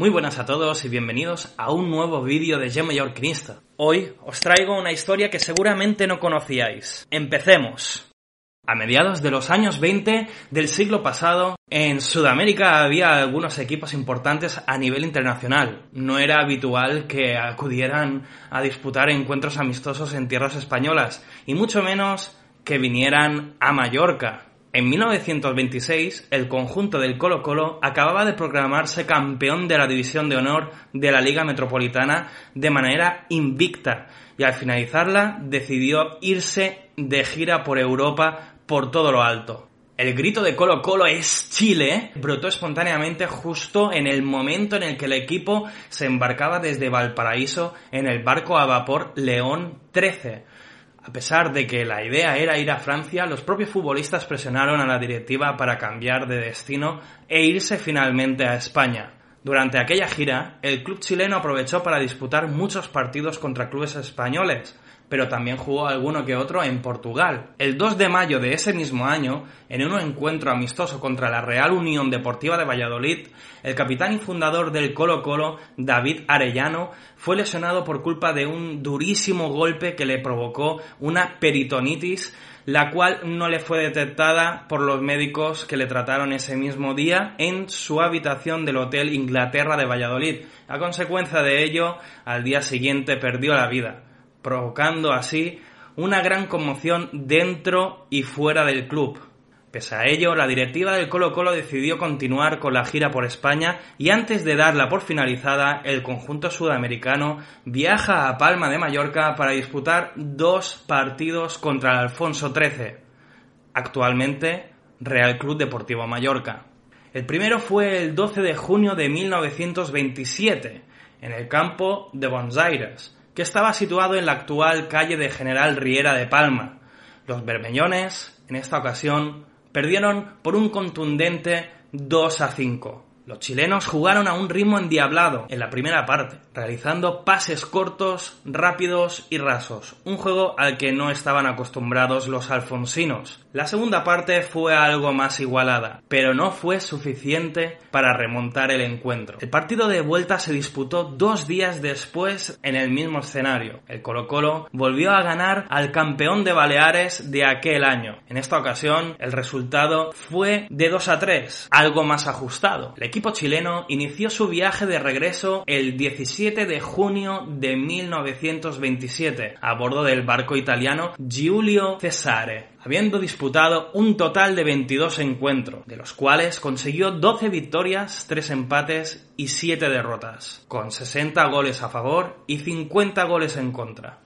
Muy buenas a todos y bienvenidos a un nuevo vídeo de Yo Mayor Crinista. Hoy os traigo una historia que seguramente no conocíais. Empecemos. A mediados de los años 20 del siglo pasado, en Sudamérica había algunos equipos importantes a nivel internacional. No era habitual que acudieran a disputar encuentros amistosos en tierras españolas, y mucho menos que vinieran a Mallorca, en 1926, el conjunto del Colo Colo acababa de proclamarse campeón de la División de Honor de la Liga Metropolitana de manera invicta y al finalizarla decidió irse de gira por Europa por todo lo alto. El grito de Colo Colo es Chile brotó espontáneamente justo en el momento en el que el equipo se embarcaba desde Valparaíso en el barco a vapor León 13 a pesar de que la idea era ir a Francia, los propios futbolistas presionaron a la directiva para cambiar de destino e irse finalmente a España. Durante aquella gira, el club chileno aprovechó para disputar muchos partidos contra clubes españoles, pero también jugó alguno que otro en Portugal. El 2 de mayo de ese mismo año, en un encuentro amistoso contra la Real Unión Deportiva de Valladolid, el capitán y fundador del Colo Colo, David Arellano, fue lesionado por culpa de un durísimo golpe que le provocó una peritonitis la cual no le fue detectada por los médicos que le trataron ese mismo día en su habitación del Hotel Inglaterra de Valladolid. A consecuencia de ello, al día siguiente perdió la vida provocando así una gran conmoción dentro y fuera del club. Pese a ello, la directiva del Colo Colo decidió continuar con la gira por España y antes de darla por finalizada, el conjunto sudamericano viaja a Palma de Mallorca para disputar dos partidos contra el Alfonso XIII, actualmente Real Club Deportivo Mallorca. El primero fue el 12 de junio de 1927, en el campo de Buenos Aires, que estaba situado en la actual calle de General Riera de Palma. Los bermeñones, en esta ocasión, perdieron por un contundente 2 a 5. Los chilenos jugaron a un ritmo endiablado en la primera parte, realizando pases cortos, rápidos y rasos, un juego al que no estaban acostumbrados los alfonsinos. La segunda parte fue algo más igualada, pero no fue suficiente para remontar el encuentro. El partido de vuelta se disputó dos días después en el mismo escenario. El Colo Colo volvió a ganar al campeón de Baleares de aquel año. En esta ocasión el resultado fue de 2 a 3, algo más ajustado. Equipo chileno inició su viaje de regreso el 17 de junio de 1927 a bordo del barco italiano Giulio Cesare, habiendo disputado un total de 22 encuentros, de los cuales consiguió 12 victorias, 3 empates y 7 derrotas, con 60 goles a favor y 50 goles en contra.